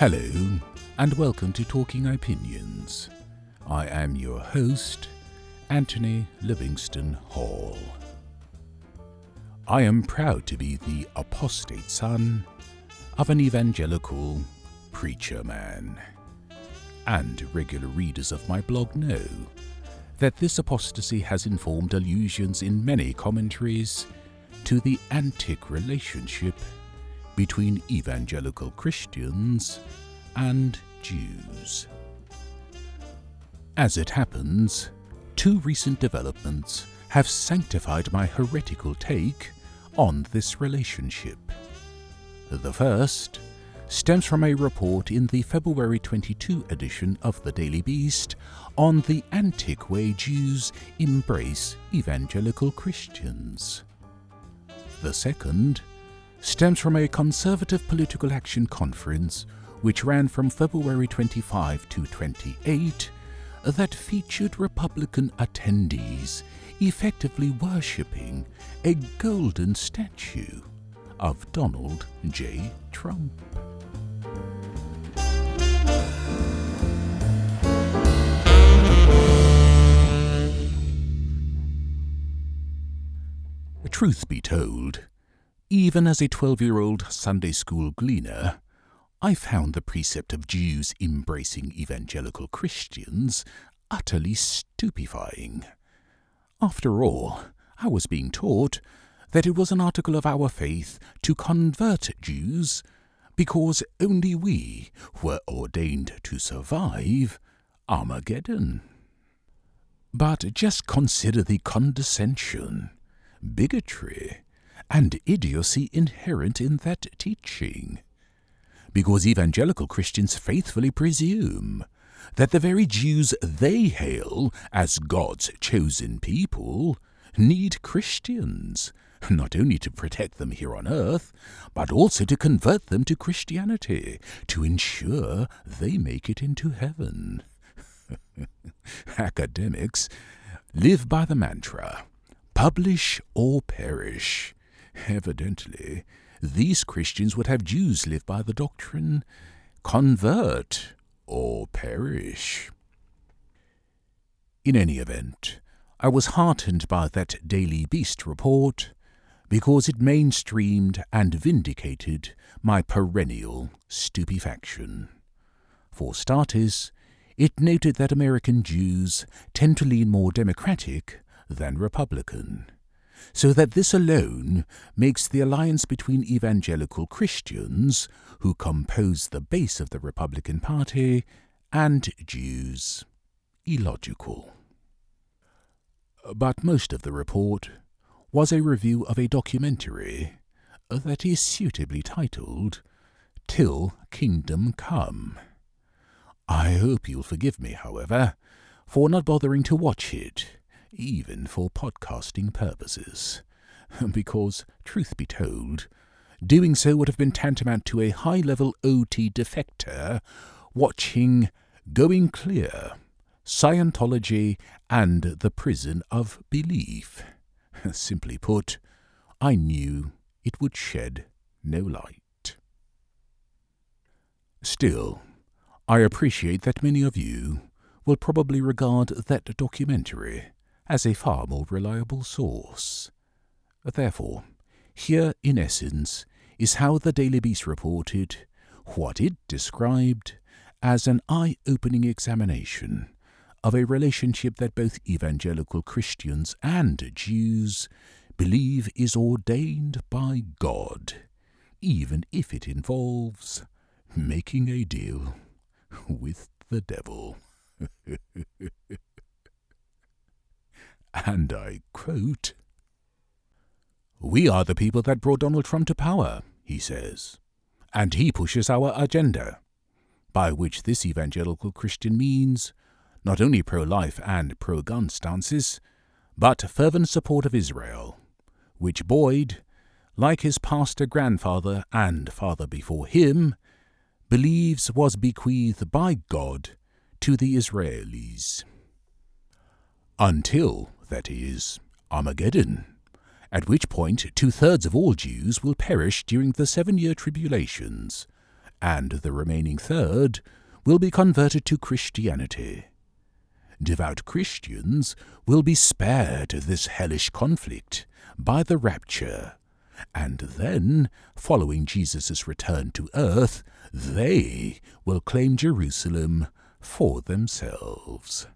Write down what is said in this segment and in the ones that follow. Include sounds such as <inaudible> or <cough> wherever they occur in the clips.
Hello, and welcome to Talking Opinions. I am your host, Anthony Livingston Hall. I am proud to be the apostate son of an evangelical preacher man. And regular readers of my blog know that this apostasy has informed allusions in many commentaries to the antic relationship between evangelical Christians and Jews. As it happens, two recent developments have sanctified my heretical take on this relationship. The first stems from a report in the February 22 edition of the Daily Beast on the antic way Jews embrace evangelical Christians. The second stems from a Conservative Political Action Conference which ran from February 25 to 28 that featured Republican attendees effectively worshipping a golden statue of Donald J. Trump. Truth be told, even as a 12 year old Sunday school gleaner, I found the precept of Jews embracing evangelical Christians utterly stupefying. After all, I was being taught that it was an article of our faith to convert Jews because only we were ordained to survive Armageddon. But just consider the condescension, bigotry, and idiocy inherent in that teaching. Because evangelical Christians faithfully presume that the very Jews they hail as God's chosen people need Christians, not only to protect them here on earth, but also to convert them to Christianity, to ensure they make it into heaven. <laughs> Academics live by the mantra publish or perish. Evidently, these Christians would have Jews live by the doctrine convert or perish. In any event, I was heartened by that Daily Beast report because it mainstreamed and vindicated my perennial stupefaction. For starters, it noted that American Jews tend to lean more Democratic than Republican so that this alone makes the alliance between evangelical Christians, who compose the base of the Republican Party, and Jews illogical. But most of the report was a review of a documentary that is suitably titled Till Kingdom Come. I hope you'll forgive me, however, for not bothering to watch it even for podcasting purposes. <laughs> Because, truth be told, doing so would have been tantamount to a high level OT defector watching Going Clear, Scientology, and the Prison of Belief. <laughs> Simply put, I knew it would shed no light. Still, I appreciate that many of you will probably regard that documentary as a far more reliable source. Therefore, here in essence is how the Daily Beast reported what it described as an eye opening examination of a relationship that both evangelical Christians and Jews believe is ordained by God, even if it involves making a deal with the devil. <laughs> and I quote We are the people that brought Donald Trump to power, he says, and he pushes our agenda, by which this evangelical Christian means not only pro life and pro gun stances, but fervent support of Israel, which Boyd, like his pastor grandfather and father before him, believes was bequeathed by God to the Israelis. Until that is, Armageddon, at which point two thirds of all Jews will perish during the seven year tribulations, and the remaining third will be converted to Christianity. Devout Christians will be spared this hellish conflict by the rapture, and then, following Jesus' return to earth, they will claim Jerusalem for themselves.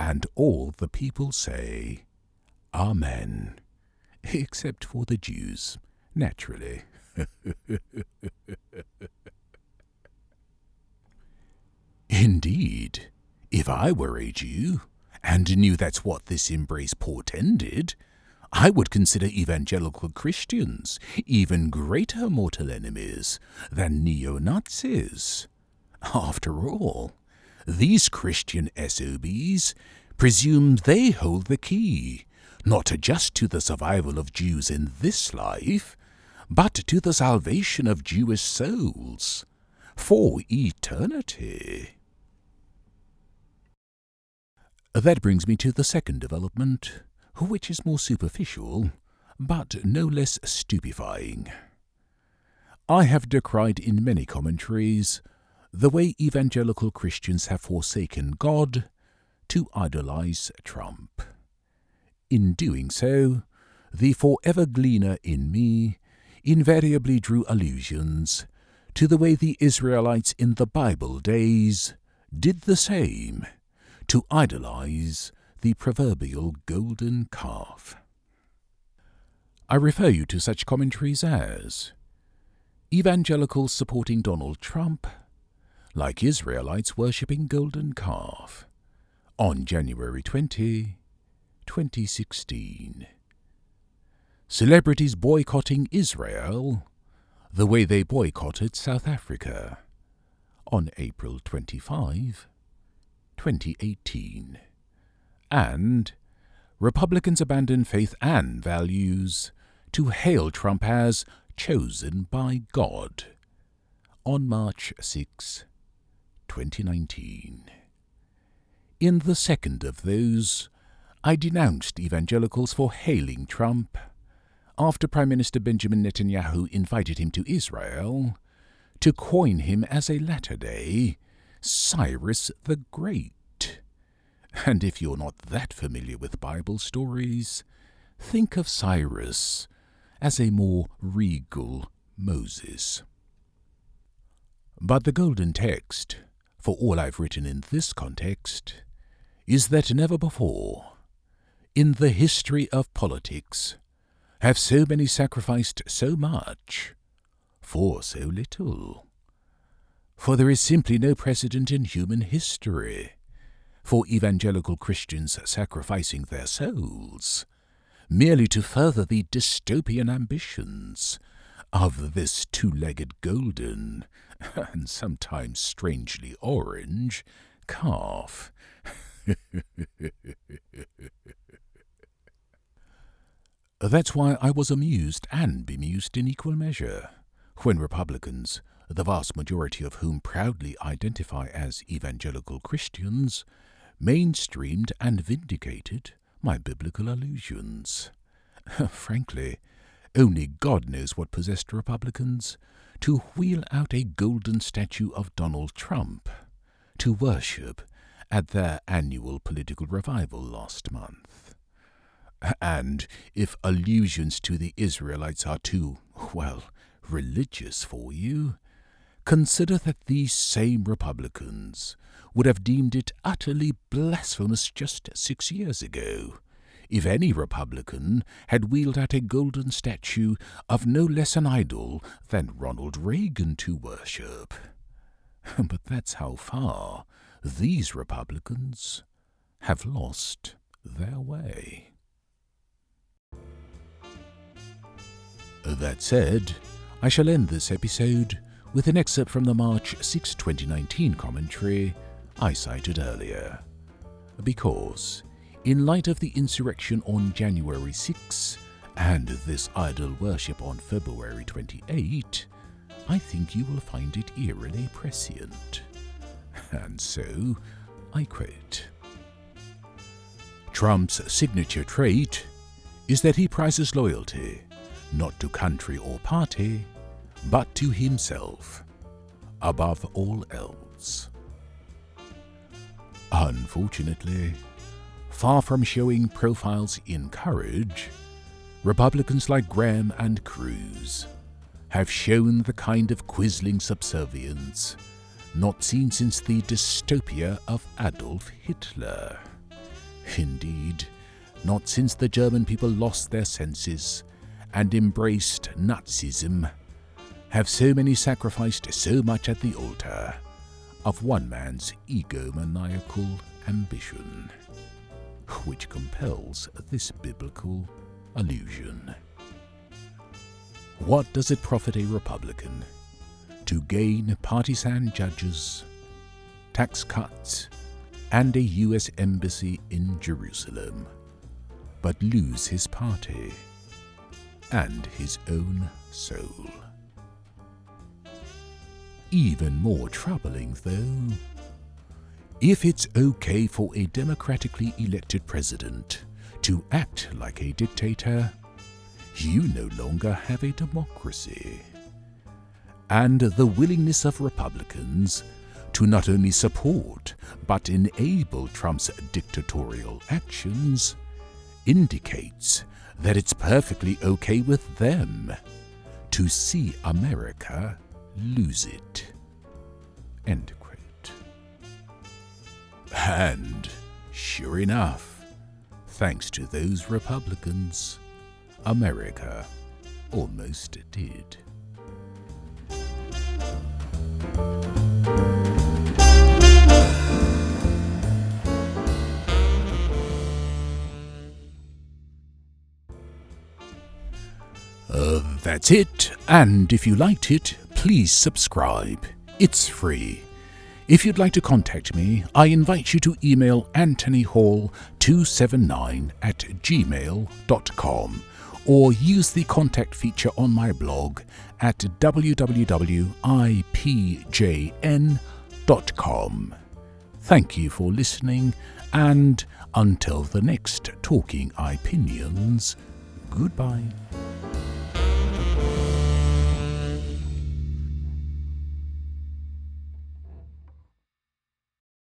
And all the people say, Amen, except for the Jews, naturally. <laughs> Indeed, if I were a Jew, and knew that's what this embrace portended, I would consider evangelical Christians even greater mortal enemies than neo Nazis. After all, these Christian SOBs presume they hold the key, not just to the survival of Jews in this life, but to the salvation of Jewish souls for eternity. That brings me to the second development, which is more superficial, but no less stupefying. I have decried in many commentaries the way evangelical Christians have forsaken God to idolize Trump. In doing so, the forever gleaner in me invariably drew allusions to the way the Israelites in the Bible days did the same to idolize the proverbial golden calf. I refer you to such commentaries as Evangelicals supporting Donald Trump, like Israelites worshipping golden calf, on January 20, 2016. Celebrities boycotting Israel the way they boycotted South Africa on April 25, 2018. And Republicans abandon faith and values to hail Trump as chosen by God on March 6, 2019. In the second of those, I denounced evangelicals for hailing Trump after Prime Minister Benjamin Netanyahu invited him to Israel to coin him as a latter day Cyrus the Great. And if you're not that familiar with Bible stories, think of Cyrus as a more regal Moses. But the golden text, for all I've written in this context, is that never before, in the history of politics, have so many sacrificed so much for so little. For there is simply no precedent in human history for evangelical Christians sacrificing their souls merely to further the dystopian ambitions of this two-legged golden, <laughs> and sometimes strangely orange, calf. <laughs> That's why I was amused and bemused in equal measure when Republicans the vast majority of whom proudly identify as evangelical Christians, mainstreamed and vindicated my biblical allusions. <laughs> Frankly, only God knows what possessed Republicans to wheel out a golden statue of Donald Trump to worship at their annual political revival last month. And if allusions to the Israelites are too, well, religious for you, Consider that these same Republicans would have deemed it utterly blasphemous just six years ago if any Republican had wheeled out a golden statue of no less an idol than Ronald Reagan to worship. <laughs> But that's how far these Republicans have lost their way. That said, I shall end this episode with an excerpt from the March 6, 2019 commentary I cited earlier. Because, in light of the insurrection on January 6 and this idol worship on February 28, I think you will find it eerily prescient. And so, I quote Trump's signature trait is that he prizes loyalty, not to country or party, but to himself, above all else. Unfortunately, far from showing profiles in courage, Republicans like Graham and Cruz have shown the kind of quisling subservience not seen since the dystopia of Adolf Hitler. Indeed, not since the German people lost their senses and embraced Nazism have so many sacrificed so much at the altar of one man's egomaniacal ambition, which compels this biblical allusion. What does it profit a Republican to gain partisan judges, tax cuts, and a U.S. embassy in Jerusalem, but lose his party and his own soul? Even more troubling, though, if it's okay for a democratically elected president to act like a dictator, you no longer have a democracy. And the willingness of Republicans to not only support but enable Trump's dictatorial actions indicates that it's perfectly okay with them to see America lose it. End. And sure enough, thanks to those Republicans, America almost did. Uh, that's it, and if you liked it, please subscribe. It's free. If you'd like to contact me, I invite you to email anthonyhall279 at gmail.com or use the contact feature on my blog at www.ipjn.com. Thank you for listening, and until the next Talking Opinions, goodbye.